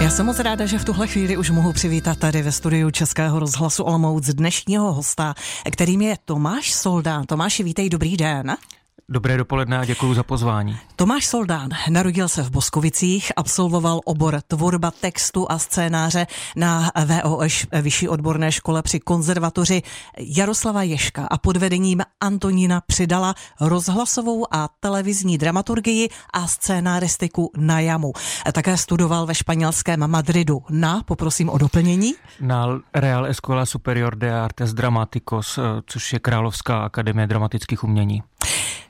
Já jsem moc ráda, že v tuhle chvíli už mohu přivítat tady ve studiu Českého rozhlasu Olomouc dnešního hosta, kterým je Tomáš Soldán. Tomáši, vítej, dobrý den. Dobré dopoledne a děkuji za pozvání. Tomáš Soldán narodil se v Boskovicích, absolvoval obor tvorba textu a scénáře na VOŠ Vyšší odborné škole při konzervatoři Jaroslava Ješka a pod vedením Antonína přidala rozhlasovou a televizní dramaturgii a scénáristiku na jamu. Také studoval ve španělském Madridu na, poprosím o doplnění. Na Real Escuela Superior de Artes Dramaticos, což je Královská akademie dramatických umění.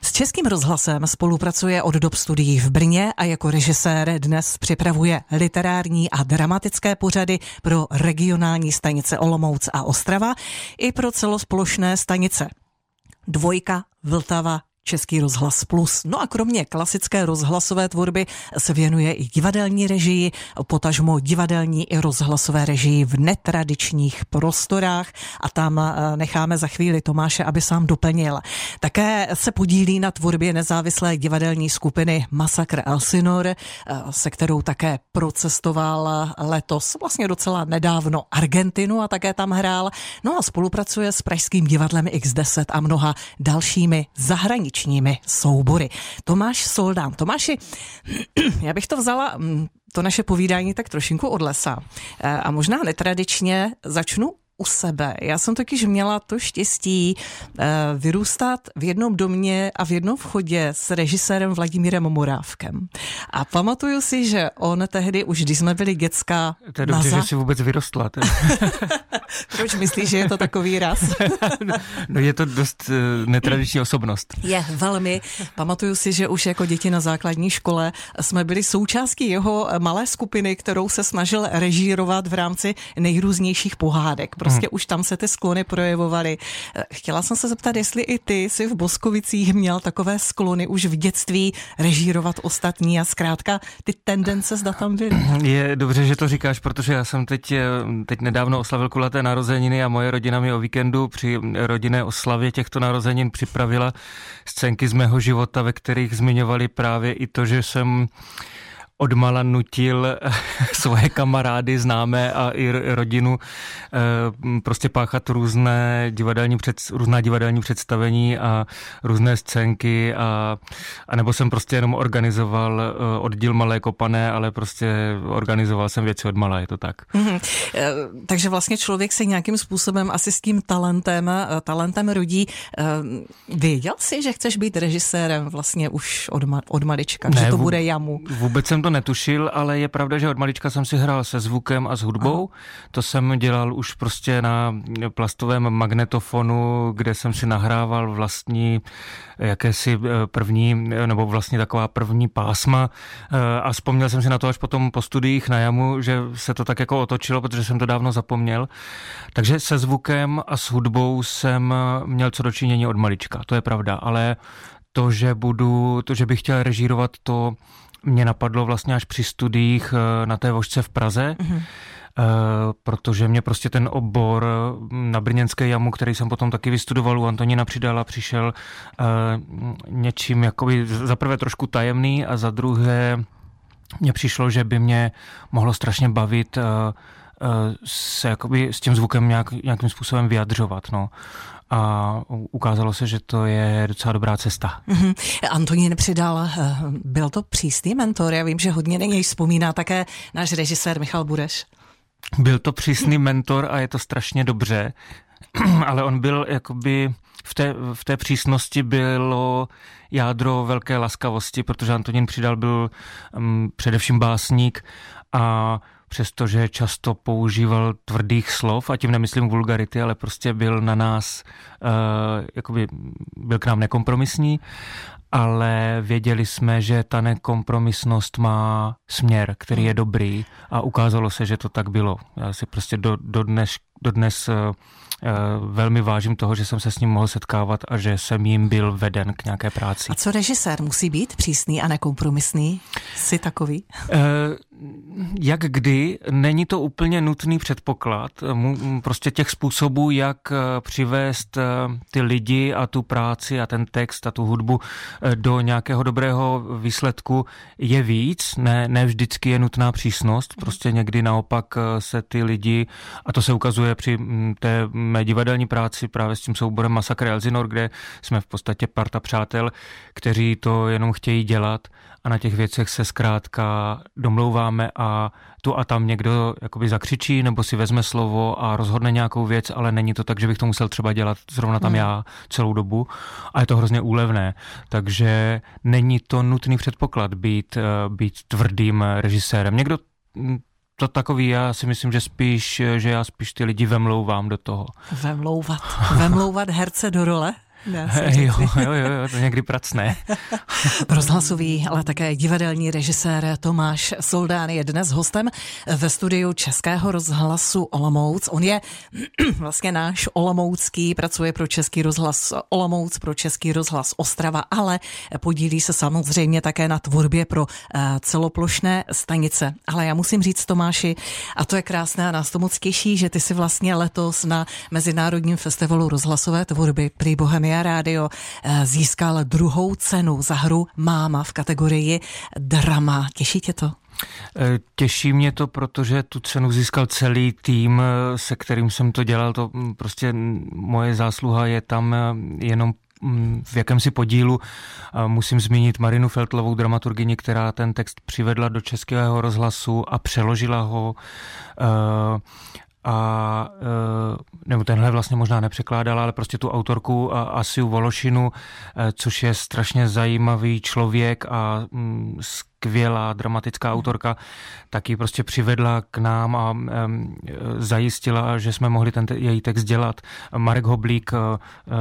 S Českým rozhlasem spolupracuje od dob studií v Brně a jako režisér dnes připravuje literární a dramatické pořady pro regionální stanice Olomouc a Ostrava i pro celosplošné stanice. Dvojka, Vltava, Český rozhlas Plus. No a kromě klasické rozhlasové tvorby se věnuje i divadelní režii, potažmo divadelní i rozhlasové režii v netradičních prostorách a tam eh, necháme za chvíli Tomáše, aby sám doplnil. Také se podílí na tvorbě nezávislé divadelní skupiny Masakr Elsinor, eh, se kterou také procestoval letos, vlastně docela nedávno Argentinu a také tam hrál. No a spolupracuje s Pražským divadlem X10 a mnoha dalšími zahraničními tanečními soubory. Tomáš Soldán. Tomáši, já bych to vzala mm, to naše povídání tak trošinku od lesa. E, a možná netradičně začnu u sebe. Já jsem totiž měla to štěstí uh, vyrůstat v jednom domě a v jednom vchodě s režisérem Vladimírem Morávkem. A pamatuju si, že on tehdy, už když jsme byli děcka... To je dobře, za... že jsi vůbec vyrostla. Proč myslíš, že je to takový raz? no je to dost uh, netradiční osobnost. Je, velmi. Pamatuju si, že už jako děti na základní škole jsme byli součástí jeho malé skupiny, kterou se snažil režírovat v rámci nejrůznějších pohádek prostě hmm. už tam se ty sklony projevovaly. Chtěla jsem se zeptat, jestli i ty si v Boskovicích měl takové sklony už v dětství režírovat ostatní a zkrátka ty tendence zda tam byly. Je dobře, že to říkáš, protože já jsem teď, eh, teď nedávno oslavil kulaté narozeniny a moje rodina mi o víkendu při rodinné oslavě těchto narozenin připravila scénky z mého života, ve kterých zmiňovali právě i to, že jsem odmala nutil svoje kamarády, známé a i rodinu eh, prostě páchat různé divadelní, před, různá divadelní představení a různé scénky a, a nebo jsem prostě jenom organizoval eh, oddíl Malé kopané, ale prostě organizoval jsem věci od malé, je to tak. Mm-hmm. Takže vlastně člověk se nějakým způsobem asi s tím talentem, talentem rodí. Věděl jsi, že chceš být režisérem vlastně už od, ma- od malička, ne, že to bude jamu? Vůbec jsem to to netušil, ale je pravda, že od malička jsem si hrál se zvukem a s hudbou. Aha. To jsem dělal už prostě na plastovém magnetofonu, kde jsem si nahrával vlastní jakési eh, první, nebo vlastně taková první pásma eh, a vzpomněl jsem si na to až potom po studiích na jamu, že se to tak jako otočilo, protože jsem to dávno zapomněl. Takže se zvukem a s hudbou jsem měl co dočinění od malička, to je pravda, ale to, že budu, to, že bych chtěl režírovat, to mě napadlo vlastně až při studiích eh, na té vožce v Praze, mm-hmm. protože mě prostě ten obor mm, na Brněnské jamu, který jsem potom taky vystudoval u Antonína Přidala, přišel eh, něčím jakoby za prvé trošku tajemný a za druhé mně přišlo, že by mě mohlo strašně bavit se jakoby s tím zvukem nějak, nějakým způsobem vyjadřovat. No a ukázalo se, že to je docela dobrá cesta. Mm-hmm. Antonín přidal, eh, byl to přísný mentor, já vím, že hodně na něj vzpomíná také náš režisér Michal Bureš. Byl to přísný mentor a je to strašně dobře, ale on byl jakoby v té, v té přísnosti bylo jádro velké laskavosti, protože Antonín Přidal byl um, především básník a přestože často používal tvrdých slov, a tím nemyslím vulgarity, ale prostě byl na nás, uh, jakoby byl k nám nekompromisní, ale věděli jsme, že ta nekompromisnost má směr, který je dobrý a ukázalo se, že to tak bylo. Já si prostě do, do, dneš, dodnes Eh, velmi vážím toho, že jsem se s ním mohl setkávat a že jsem jim byl veden k nějaké práci. A co režisér? Musí být přísný a nekompromisný? Jsi takový? Eh, jak kdy, není to úplně nutný předpoklad. Prostě těch způsobů, jak eh, přivést ty lidi a tu práci a ten text a tu hudbu do nějakého dobrého výsledku je víc. Ne, ne vždycky je nutná přísnost. Prostě někdy naopak se ty lidi, a to se ukazuje při mm, té mé divadelní práci právě s tím souborem Masakr Elzinor, kde jsme v podstatě parta přátel, kteří to jenom chtějí dělat a na těch věcech se zkrátka domlouváme a tu a tam někdo jakoby zakřičí nebo si vezme slovo a rozhodne nějakou věc, ale není to tak, že bych to musel třeba dělat zrovna tam hmm. já celou dobu a je to hrozně úlevné. Takže není to nutný předpoklad být, eh, být tvrdým režisérem. Někdo to takový, já si myslím, že spíš, že já spíš ty lidi vemlouvám do toho. Vemlouvat. Vemlouvat herce do role? Jo, jo, jo, jo, to někdy pracné. Rozhlasový, ale také divadelní režisér Tomáš Soldán je dnes hostem ve studiu Českého rozhlasu Olomouc. On je vlastně náš Olomoucký, pracuje pro Český rozhlas Olomouc, pro Český rozhlas Ostrava, ale podílí se samozřejmě také na tvorbě pro eh, celoplošné stanice. Ale já musím říct Tomáši, a to je krásné a nás to moc těší, že ty si vlastně letos na Mezinárodním festivalu rozhlasové tvorby Prý Bohemia Radio eh, získal druhou cenu za hru Máma v kategorii drama. Těší tě to? Eh, těší mě to, protože tu cenu získal celý tým, eh, se kterým jsem to dělal. To mm, prostě moje zásluha je tam jenom mm, v jakémsi podílu. Musím zmínit Marinu Feltlovou, dramaturgyni, která ten text přivedla do českého rozhlasu a přeložila ho a e, nebo tenhle vlastně možná nepřekládala, ale prostě tu autorku Asiu Vološinu, e, což je strašně zajímavý člověk a mm, skvělá dramatická autorka, tak ji prostě přivedla k nám a zajistila, že jsme mohli ten její text dělat. Marek Hoblík,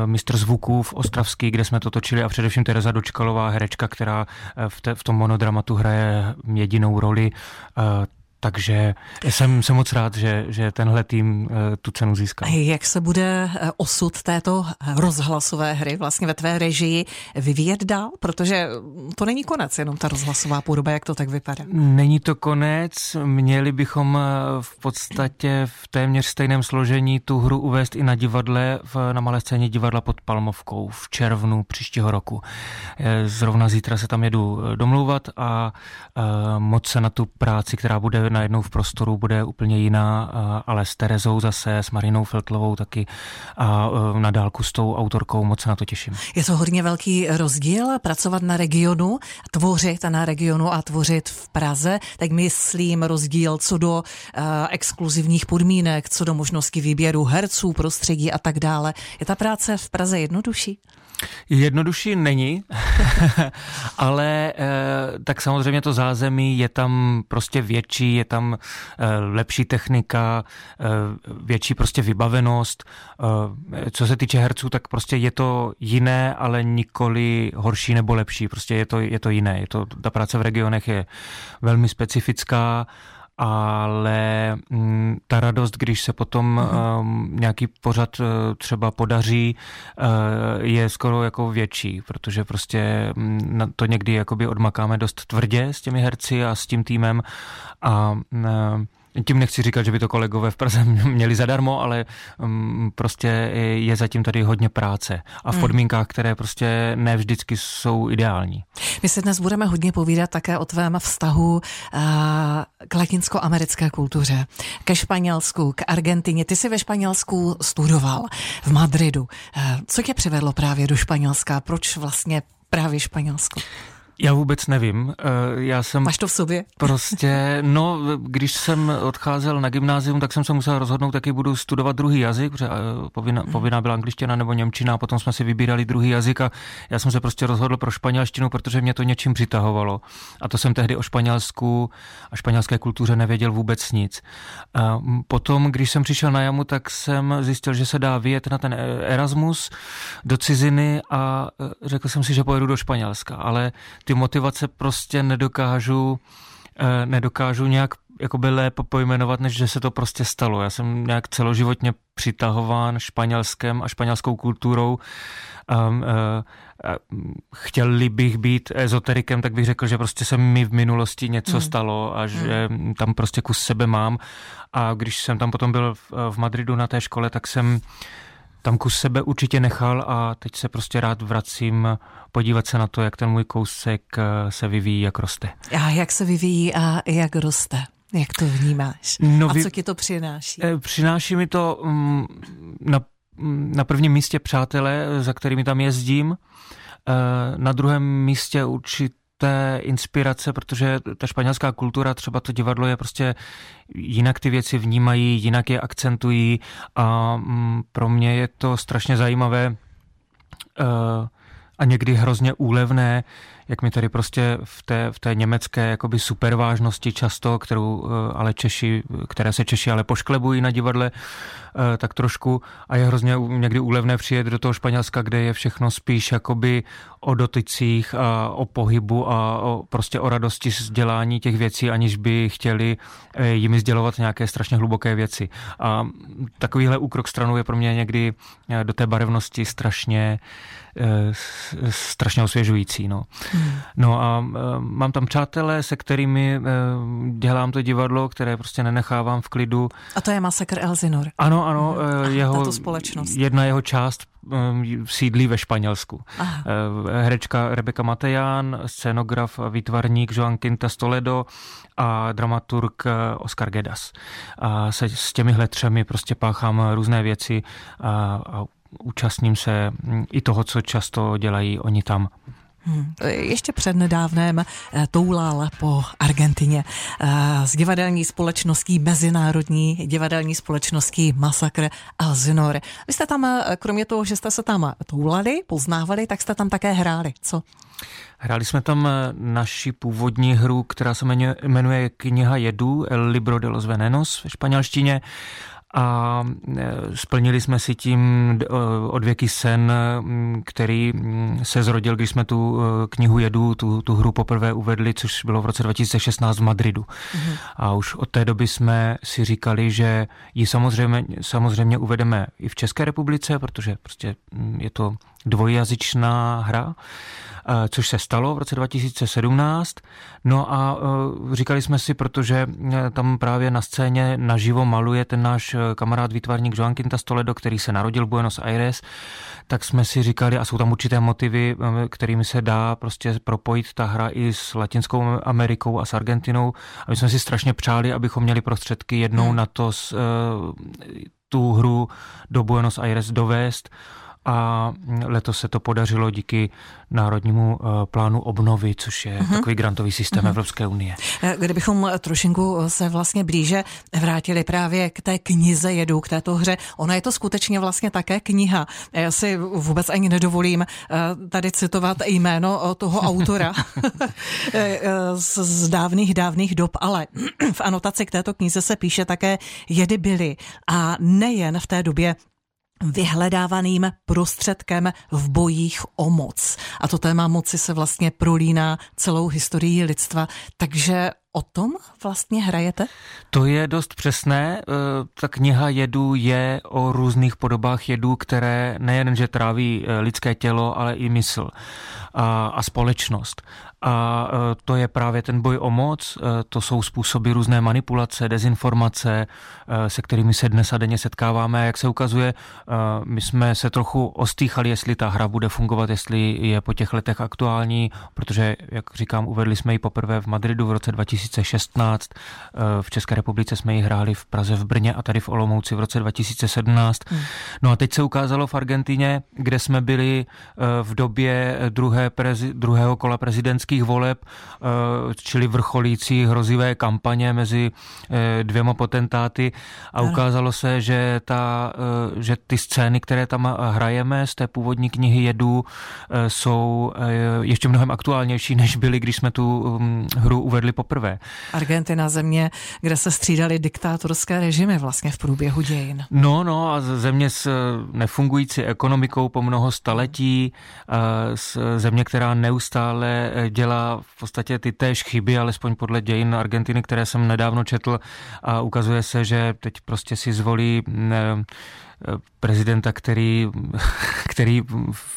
mistr zvuků v Ostravský, kde jsme to točili a především Tereza Dočkalová, herečka, která v, te, v tom monodramatu hraje jedinou roli, takže jsem, jsem moc rád, že, že tenhle tým eh, tu cenu získal. Jak se bude eh, osud této rozhlasové hry vlastně ve tvé režii vyvíjet dál? Protože to není konec, jenom ta rozhlasová podoba, jak to tak vypadá. Není to konec, měli bychom eh, v podstatě v téměř stejném složení tu hru uvést i na divadle, v, na malé scéně divadla pod Palmovkou v červnu příštího roku. Zrovna zítra se tam jedu domlouvat a moc se na tu práci, která bude najednou v prostoru bude úplně jiná, ale s Terezou zase, s Marinou Feltlovou taky a e, na dálku s tou autorkou moc se na to těším. Je to hodně velký rozdíl pracovat na regionu, tvořit na regionu a tvořit v Praze, tak myslím rozdíl co do uh, exkluzivních podmínek, co do možnosti výběru herců, prostředí a tak dále. Je ta práce v Praze jednodušší? Jednodušší není, ale eh, tak samozřejmě to zázemí je tam prostě větší, je tam eh, lepší technika, eh, větší prostě vybavenost. Co se týče herců, tak prostě je to jiné, ale nikoli horší nebo lepší. Prostě je to, je to jiné. Je to, ta práce v regionech je velmi specifická ale mm, ta radost, když se potom mm-hmm. um, nějaký pořad uh, třeba podaří, uh, je skoro jako větší, protože prostě um, to někdy jakoby odmakáme dost tvrdě s těmi herci a s tím týmem a uh, tím nechci říkat, že by to kolegové v Praze měli zadarmo, ale um, prostě je zatím tady hodně práce a v hmm. podmínkách, které prostě ne vždycky jsou ideální. My se dnes budeme hodně povídat také o tvém vztahu uh, k latinsko-americké kultuře, ke Španělsku, k Argentině. Ty jsi ve Španělsku studoval v Madridu. Uh, co tě přivedlo právě do Španělska? Proč vlastně právě Španělsko? Já vůbec nevím. Eh, já jsem Máš to v sobě? Prostě, no, když jsem odcházel na gymnázium, tak jsem se musel rozhodnout, jaký budu studovat druhý jazyk, protože eh, povinná, hmm. povinná byla angličtina nebo němčina a potom jsme si vybírali druhý jazyk a já jsem se prostě rozhodl pro španělštinu, protože mě to něčím přitahovalo. A to jsem tehdy o Španělsku a španělské kultuře nevěděl vůbec nic. A potom, když jsem přišel na jamu, tak jsem zjistil, že se dá vyjet na ten Erasmus do ciziny a eh, řekl jsem si, že pojedu do Španělska, ale ty motivace prostě nedokážu, eh, nedokážu nějak jakoby lépe pojmenovat, než že se to prostě stalo. Já jsem nějak celoživotně přitahován španělskem a španělskou kulturou. Um, uh, chtěl bych být ezoterikem, tak bych řekl, že prostě se mi v minulosti něco hmm. stalo a že hmm. tam prostě kus sebe mám. A když jsem tam potom byl v, v Madridu na té škole, tak jsem tam kus sebe určitě nechal a teď se prostě rád vracím podívat se na to, jak ten můj kousek eh, se vyvíjí, jak roste. A jak se vyvíjí a jak roste? Jak to vnímáš? No, a co ti to přináší? Eh, přináší mi to mm, na, mm, na prvním místě přátelé, za kterými tam jezdím. Eh, na druhém místě určitě té inspirace, protože ta španělská kultura, třeba to divadlo je prostě jinak ty věci vnímají, jinak je akcentují a mm, pro mě je to strašně zajímavé a někdy hrozně úlevné, jak mi tady prostě v té, v té německé jakoby supervážnosti často, kterou eh, ale Češi, které se Češi ale pošklebují na divadle, eh, tak trošku a je hrozně někdy úlevné přijet do toho Španělska, kde je všechno spíš jakoby o dotycích a o pohybu a o, prostě o radosti z dělání těch věcí, aniž by chtěli eh, jimi sdělovat nějaké strašně hluboké věci. A takovýhle úkrok stranou je pro mě někdy do té barevnosti strašně strašně osvěžující. No. Hmm. no a mám tam přátelé, se kterými dělám to divadlo, které prostě nenechávám v klidu. A to je Masakr Elzinor. Ano, ano. Hmm. Jeho, Tato společnost. Jedna jeho část sídlí ve Španělsku. Aha. Herečka Rebeka Mateján, scénograf a výtvarník Joan Quintas Toledo a dramaturg Oscar Gedas. A se s těmihle třemi prostě páchám různé věci a, a účastním se i toho, co často dělají oni tam. Hmm. Ještě nedávném eh, toulal po Argentině s eh, divadelní společností, mezinárodní divadelní společností Masakr Alzinor. Vy jste tam, eh, kromě toho, že jste se tam toulali, poznávali, tak jste tam také hráli. Co? Hráli jsme tam naši původní hru, která se jmenuje Kniha jedů, El Libro de los Venenos ve španělštině a e, splnili jsme si tím e, odvěký sen, který se zrodil, když jsme tu e, knihu Jedu, tu, tu hru poprvé uvedli, což bylo v roce 2016 v Madridu. Mm-hmm. A už od té doby jsme si říkali, že ji samozřejmě, samozřejmě uvedeme i v České republice, protože prostě je to dvojjazyčná hra což se stalo v roce 2017. No a eh, říkali jsme si, protože eh, tam právě na scéně naživo maluje ten náš kamarád výtvarník Joan Quintas Toledo, který se narodil v Buenos Aires, tak jsme si říkali, a jsou tam určité motivy, kterými se dá prostě propojit ta hra i s Latinskou Amerikou a s Argentinou. A my jsme si strašně přáli, abychom měli prostředky jednou hmm. na to tu hru do Buenos Aires dovést a letos se to podařilo díky Národnímu eh, plánu obnovy, což je uh-huh. takový grantový systém uh-huh. Evropské unie. Eh, kdybychom trošinku se vlastně blíže vrátili právě k té knize jedu, k této hře, ona je to skutečně vlastně také kniha. Já si vůbec ani nedovolím eh, tady citovat jméno toho autora z dávných, dávných dob, ale v anotaci k této knize se píše také jedy byly a nejen v té době vyhledávaným prostředkem v bojích o moc. A to téma moci se vlastně prolíná celou historii lidstva, takže o tom vlastně hrajete? To je dost přesné. E, ta kniha jedů je o různých podobách jedů, které nejen, že tráví e, lidské tělo, ale i mysl a společnost. A e, to je právě ten boj o moc, to jsou způsoby různé manipulace, dezinformace, se kterými se dnes a denně setkáváme. Jak se ukazuje, my jsme se trochu ostýchali, jestli ta hra bude fungovat, jestli je po těch letech aktuální, protože, jak říkám, uvedli jsme ji poprvé v Madridu v roce 2000 2016. Eh, v České republice jsme ji hráli v Praze, v Brně a tady v Olomouci v roce 2017. Hmm. No a teď se ukázalo v Argentině, kde jsme byli v době druhé prezi, druhého kola prezidentských voleb, eh, čili vrcholící hrozivé kampaně mezi dvěma potentáty a ukázalo se, že, ta, že ty scény, které tam hrajeme z té původní knihy Jedu, jsou ještě mnohem aktuálnější, než byly, když jsme tu hm, hru uvedli poprvé. Argentina země, kde se střídaly diktátorské režimy vlastně v průběhu dějin. No, no a země s nefungující ekonomikou po mnoho staletí, země, která neustále dělá v podstatě ty též chyby, alespoň podle dějin Argentiny, které jsem nedávno četl a ukazuje se, že teď prostě si zvolí prezidenta, který, který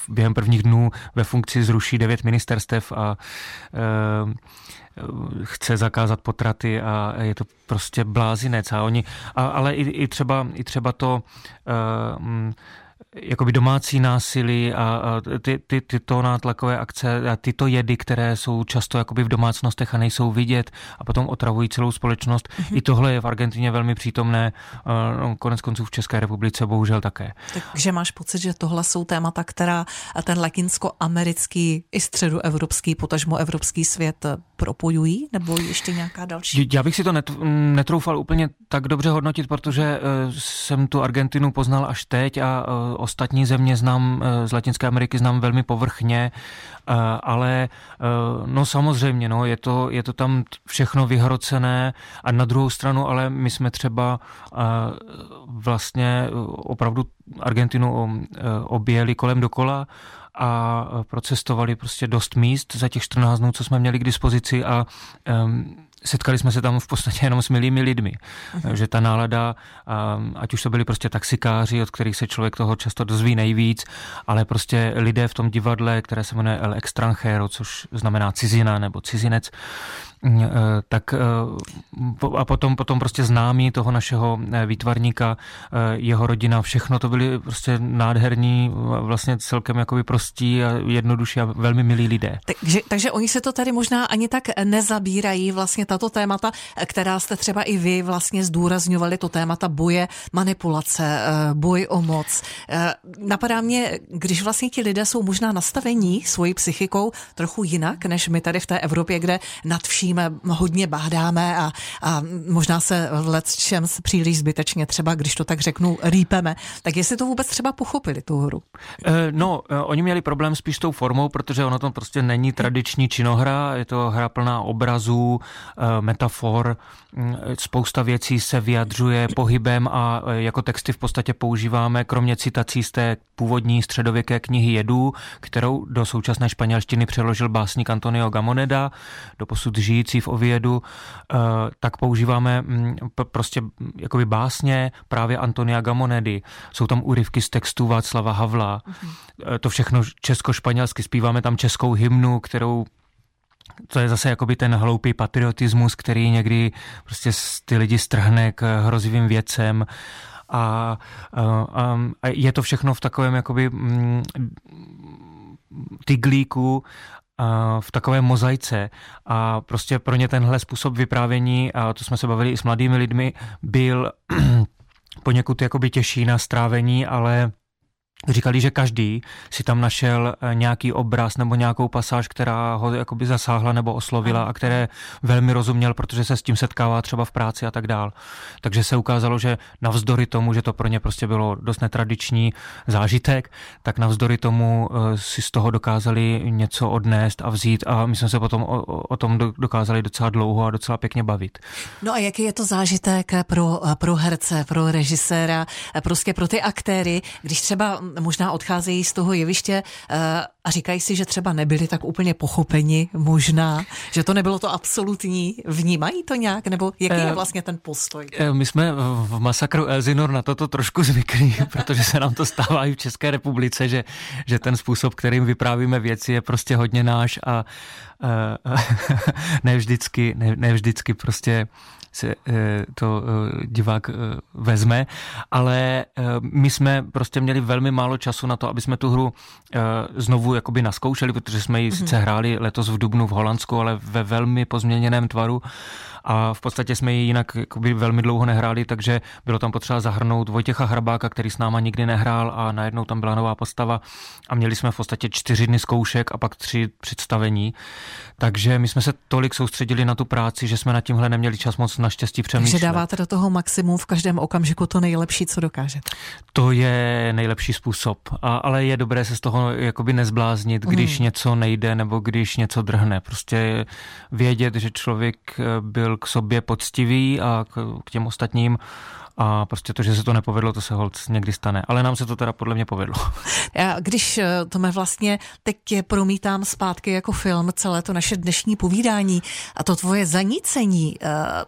během prvních dnů ve funkci zruší devět ministerstev a e, chce zakázat potraty a je to prostě blázinec. A oni, a, ale i, i, třeba, i třeba to e, jakoby domácí násilí a, a ty, ty, tyto nátlakové akce a tyto jedy, které jsou často jakoby v domácnostech a nejsou vidět a potom otravují celou společnost. Mm-hmm. I tohle je v Argentině velmi přítomné, no, konec konců v České republice bohužel také. Takže máš pocit, že tohle jsou témata, která ten latinsko-americký i středoevropský, potažmo evropský svět propojují, nebo ještě nějaká další? Já bych si to netroufal úplně tak dobře hodnotit, protože e, jsem tu Argentinu poznal až teď a e, ostatní země znám, e, z Latinské Ameriky znám velmi povrchně, ale no samozřejmě, no, je, to, je to tam všechno vyhrocené a na druhou stranu, ale my jsme třeba vlastně opravdu Argentinu objeli kolem dokola a procestovali prostě dost míst za těch 14 dnů, co jsme měli k dispozici a um, setkali jsme se tam v podstatě jenom s milými lidmi. Uh-huh. Že ta nálada, ať už to byli prostě taxikáři, od kterých se člověk toho často dozví nejvíc, ale prostě lidé v tom divadle, které se jmenuje El Extranjero, což znamená cizina nebo cizinec, mm, e, tak e, a potom, potom prostě známí toho našeho e, výtvarníka, jeho rodina, všechno to byli prostě nádherní, vlastně celkem jakoby prostí a jednodušší a velmi milí lidé. Takže, takže oni se to tady možná ani tak nezabírají vlastně tato témata, která jste třeba i vy vlastně zdůrazňovali, to témata boje, manipulace, eh, boj o moc. Eh, napadá mě, když vlastně ti lidé jsou možná nastavení svojí psychikou trochu jinak, než my tady v té Evropě, kde nad vším hodně bádáme a, a možná se v let čem příliš zbytečně třeba, když to tak řeknu, rýpeme. Tak jestli to vůbec třeba pochopili, tu hru? Eh, no, oni měli problém spíš s tou formou, protože ono to prostě není tradiční činohra, je to hra plná obrazů, metafor, mm, spousta věcí se vyjadřuje pohybem a eh, jako texty v podstatě používáme, kromě citací z té původní středověké knihy Jedů, kterou do současné španělštiny přeložil básník Antonio Gamoneda, do posud žijící v Oviedu, eh, tak používáme mm, prostě jakoby básně právě Antonia Gamonedy. Jsou tam úryvky z textů Václava Havla. Mhm. To všechno česko-španělsky. Zpíváme tam českou hymnu, kterou to je zase jakoby ten hloupý patriotismus, který někdy prostě ty lidi strhne k hrozivým věcem. A, a, a je to všechno v takovém jakoby mm, tyglíku v takové mozaice. A prostě pro ně tenhle způsob vyprávění, a to jsme se bavili i s mladými lidmi, byl poněkud jakoby těžší na strávení, ale Říkali, že každý si tam našel eh, nějaký obraz nebo nějakou pasáž, která ho jakoby zasáhla nebo oslovila a které velmi rozuměl, protože se s tím setkává třeba v práci a tak dál. Takže se ukázalo, že navzdory tomu, že to pro ně prostě bylo dost netradiční zážitek, tak navzdory tomu eh, si z toho dokázali něco odnést a vzít a my jsme se potom o, o tom dokázali docela dlouho a docela pěkně bavit. No a jaký je to zážitek pro, pro herce, pro režiséra, prostě pro ty aktéry, když třeba možná odcházejí z toho jeviště eh, a říkají si, že třeba nebyli tak úplně pochopeni, možná, že to nebylo to absolutní. Vnímají to nějak, nebo jaký je eh, vlastně ten postoj? Eh, my jsme v masakru Elzinor na toto trošku zvyklí, protože se nám to stává i v České republice, že, že ten způsob, kterým vyprávíme věci, je prostě hodně náš a, a, a ne vždycky, ne, ne vždycky prostě se eh, to eh, divák eh, vezme, ale my jsme prostě měli velmi málo času na to, aby jsme tu hru znovu jakoby naskoušeli, protože jsme ji mm-hmm. sice hráli letos v Dubnu v Holandsku, ale ve velmi pozměněném tvaru a v podstatě jsme ji jinak jakoby velmi dlouho nehráli, takže bylo tam potřeba zahrnout Vojtěcha Hrabáka, který s náma nikdy nehrál a najednou tam byla nová postava a měli jsme v podstatě čtyři dny zkoušek a pak tři představení. Takže my jsme se tolik soustředili na tu práci, že jsme na tímhle neměli čas moc naštěstí přemýšlet. Takže dáváte do toho maximum v každém okamžiku to nejlepší, co dokážete. To je nejlepší způsob, a, ale je dobré se z toho jakoby nezbláznit, když mm. něco nejde nebo když něco drhne. Prostě vědět, že člověk eh, byl k sobě poctivý a k, k těm ostatním a prostě to, že se to nepovedlo, to se hold někdy stane. Ale nám se to teda podle mě povedlo. Já, když eh, to mě vlastně teď promítám zpátky jako film, celé to naše dnešní povídání a to tvoje zanícení, eh,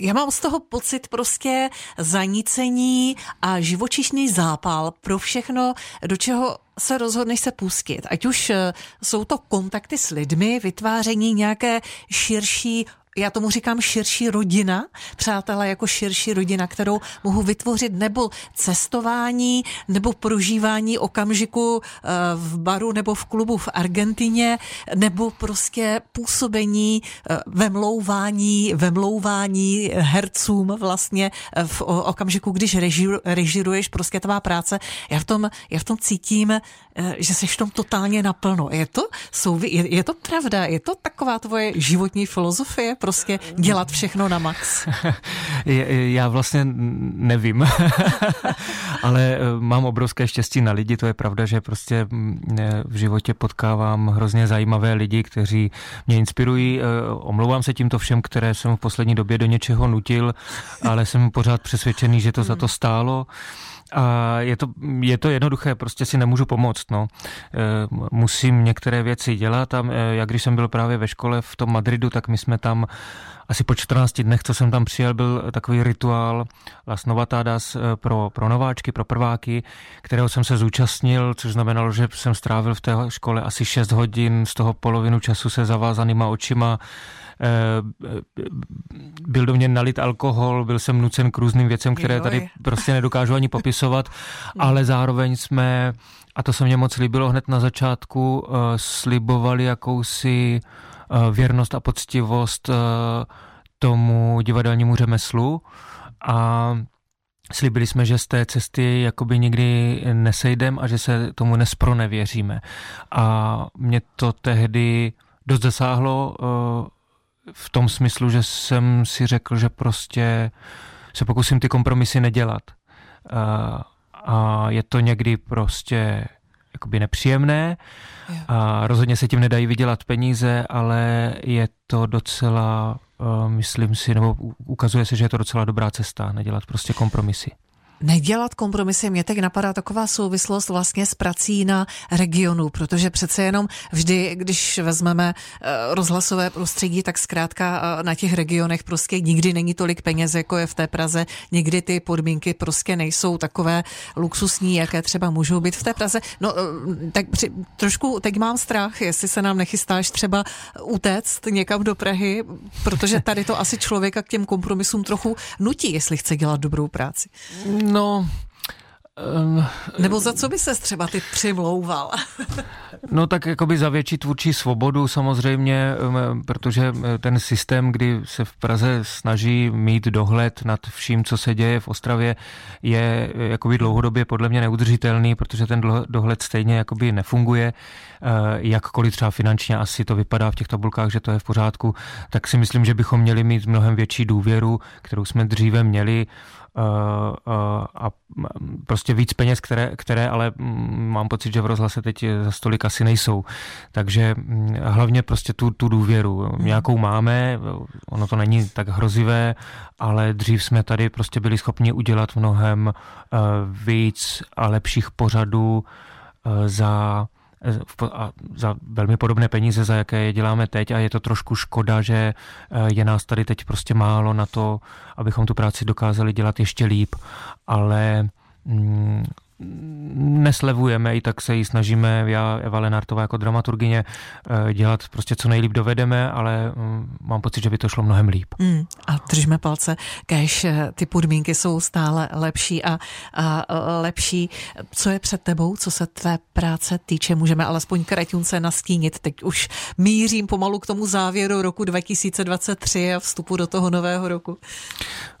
já mám z toho pocit prostě zanícení a živočišný zápal pro všechno, do čeho se rozhodneš se pustit. Ať už eh, jsou to kontakty s lidmi, vytváření nějaké širší já tomu říkám širší rodina, přátelé jako širší rodina, kterou mohu vytvořit, nebo cestování, nebo prožívání okamžiku eh, v baru nebo v klubu v Argentině, nebo prostě působení, eh, vemlouvání, vemlouvání hercům vlastně eh, v okamžiku, když režiruješ prostě tvá práce. Já v tom, já v tom cítím, že jsi v tom totálně naplno. Je to, souvi, je, je to pravda? Je to taková tvoje životní filozofie? Prostě dělat všechno na max? Já vlastně nevím, ale eh, mám obrovské štěstí na lidi, to je pravda, že prostě mm, v životě potkávám hrozně zajímavé lidi, kteří mě inspirují. Eh, omlouvám se tímto všem, které jsem v poslední době do něčeho nutil, ale jsem pořád přesvědčený, že to za to stálo. A je to, je to jednoduché, prostě si nemůžu pomoct. No. E, musím některé věci dělat a e, jak když jsem byl právě ve škole v tom Madridu, tak my jsme tam asi po 14 dnech, co jsem tam přijel, byl takový rituál Las Novatadas e, pro, pro nováčky, pro prváky, kterého jsem se zúčastnil, což znamenalo, že jsem strávil v té škole asi 6 hodin, z toho polovinu času se zavázanýma očima Eh, byl do mě nalit alkohol, byl jsem nucen k různým věcem, které tady prostě nedokážu ani popisovat, ale zároveň jsme, a to se mě moc líbilo hned na začátku, eh, slibovali jakousi eh, věrnost a poctivost tomu divadelnímu řemeslu a Slíbili jsme, že z té cesty jakoby nikdy nesejdem a že se tomu nespronevěříme. A mě to tehdy dost zasáhlo, v tom smyslu, že jsem si řekl, že prostě se pokusím ty kompromisy nedělat. A je to někdy prostě jakoby nepříjemné a rozhodně se tím nedají vydělat peníze, ale je to docela, myslím si, nebo ukazuje se, že je to docela dobrá cesta, nedělat prostě kompromisy. Nedělat kompromisy, mě teď napadá taková souvislost vlastně s prací na regionu, protože přece jenom vždy, když vezmeme eh, rozhlasové prostředí, tak zkrátka eh, na těch regionech prostě nikdy není tolik peněz, jako je v té Praze. Nikdy ty podmínky prostě nejsou takové luxusní, jaké třeba můžou být v té Praze. No, eh, tak při, trošku teď mám strach, jestli se nám nechystáš třeba utéct někam do Prahy, protože tady to asi člověka k těm kompromisům trochu nutí, jestli chce dělat dobrou práci. No, Um, Nebo za co by se třeba ty přimlouval? no tak jakoby za větší tvůrčí svobodu samozřejmě, protože ten systém, kdy se v Praze snaží mít dohled nad vším, co se děje v Ostravě, je jakoby dlouhodobě podle mě neudržitelný, protože ten dohled stejně jakoby nefunguje, jakkoliv třeba finančně asi to vypadá v těch tabulkách, že to je v pořádku, tak si myslím, že bychom měli mít mnohem větší důvěru, kterou jsme dříve měli a prostě víc peněz, které, které ale mm, mám pocit, že v rozhlase teď za stolik asi nejsou. Takže mm, hlavně prostě tu, tu důvěru. Nějakou máme, ono to není tak hrozivé, ale dřív jsme tady prostě byli schopni udělat mnohem víc a lepších pořadů za a za velmi podobné peníze, za jaké je děláme teď a je to trošku škoda, že eh, je nás tady teď prostě málo na to, abychom tu práci dokázali dělat ještě líp, ale mm, neslevujeme, i tak se ji snažíme, já, Eva Lenartová jako dramaturgině, eh, dělat prostě co nejlíp dovedeme, ale mm, mám pocit, že by to šlo mnohem líp. Mm, a držíme palce, kež eh, ty podmínky jsou stále lepší a, a lepší. Co je před tebou, co se tvé práce týče, můžeme alespoň kraťunce nastínit. Teď už mířím pomalu k tomu závěru roku 2023 a vstupu do toho nového roku.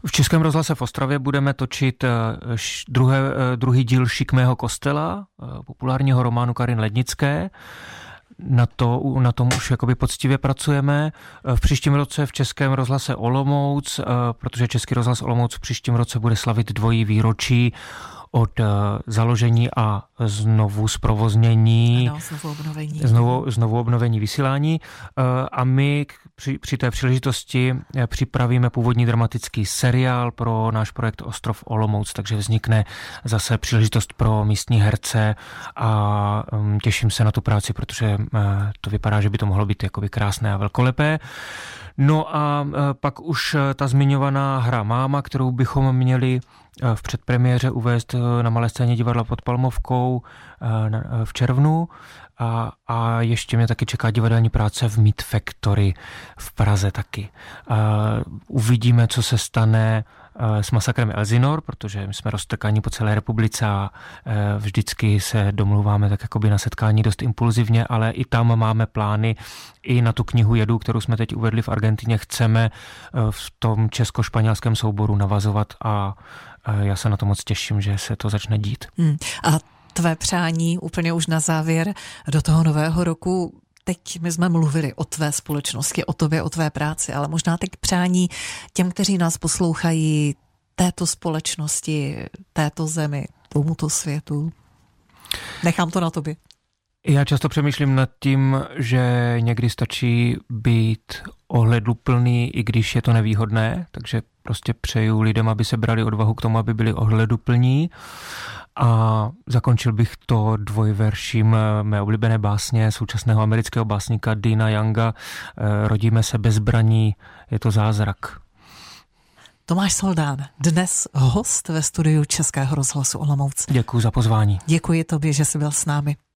V Českém rozhlase v Ostravě budeme točit eh, druhé, druhý díl Šikmého kostela, populárního románu Karin Lednické na, to, na tom už jakoby poctivě pracujeme. V příštím roce v Českém rozhlase Olomouc, protože Český rozhlas Olomouc v příštím roce bude slavit dvojí výročí od eh, založení a znovu zprovoznění, ano, znovu obnovení. Znovu, znovu obnovení vysílání eh, a my při, při té příležitosti eh, připravíme původní dramatický seriál pro náš projekt Ostrov Olomouc, takže vznikne zase příležitost pro místní herce a mm, těším se na tu práci, protože to vypadá, že by to mohlo být jakoby krásné a velkolepé. No a pak už ta zmiňovaná hra Máma, kterou bychom měli Eh, v předpremiéře uvést na malé scéně divadla pod Palmovkou v červnu a, a ještě mě taky čeká divadelní práce v Meat Factory v Praze taky. A uvidíme, co se stane s masakrem Elzinor, protože my jsme roztrkaní po celé republice a vždycky se domluváme tak jakoby na setkání dost impulzivně, ale i tam máme plány i na tu knihu Jedu, kterou jsme teď uvedli v Argentině, chceme v tom česko-španělském souboru navazovat a já se na to moc těším, že se to začne dít. Hmm. A tvé přání úplně už na závěr do toho nového roku teď my jsme mluvili o tvé společnosti, o tobě, o tvé práci, ale možná teď přání těm, kteří nás poslouchají, této společnosti, této zemi, tomuto světu. Nechám to na tobě. Já často přemýšlím nad tím, že někdy stačí být ohleduplný, i když je to nevýhodné, takže prostě přeju lidem, aby se brali odvahu k tomu, aby byli ohleduplní. A zakončil bych to dvojverším mé oblíbené básně současného amerického básníka Dina Younga eh, Rodíme se bez zbraní, je to zázrak. Tomáš Soldán, dnes host ve studiu Českého rozhlasu Olomouc. Děkuji za pozvání. Děkuji tobě, že jsi byl s námi.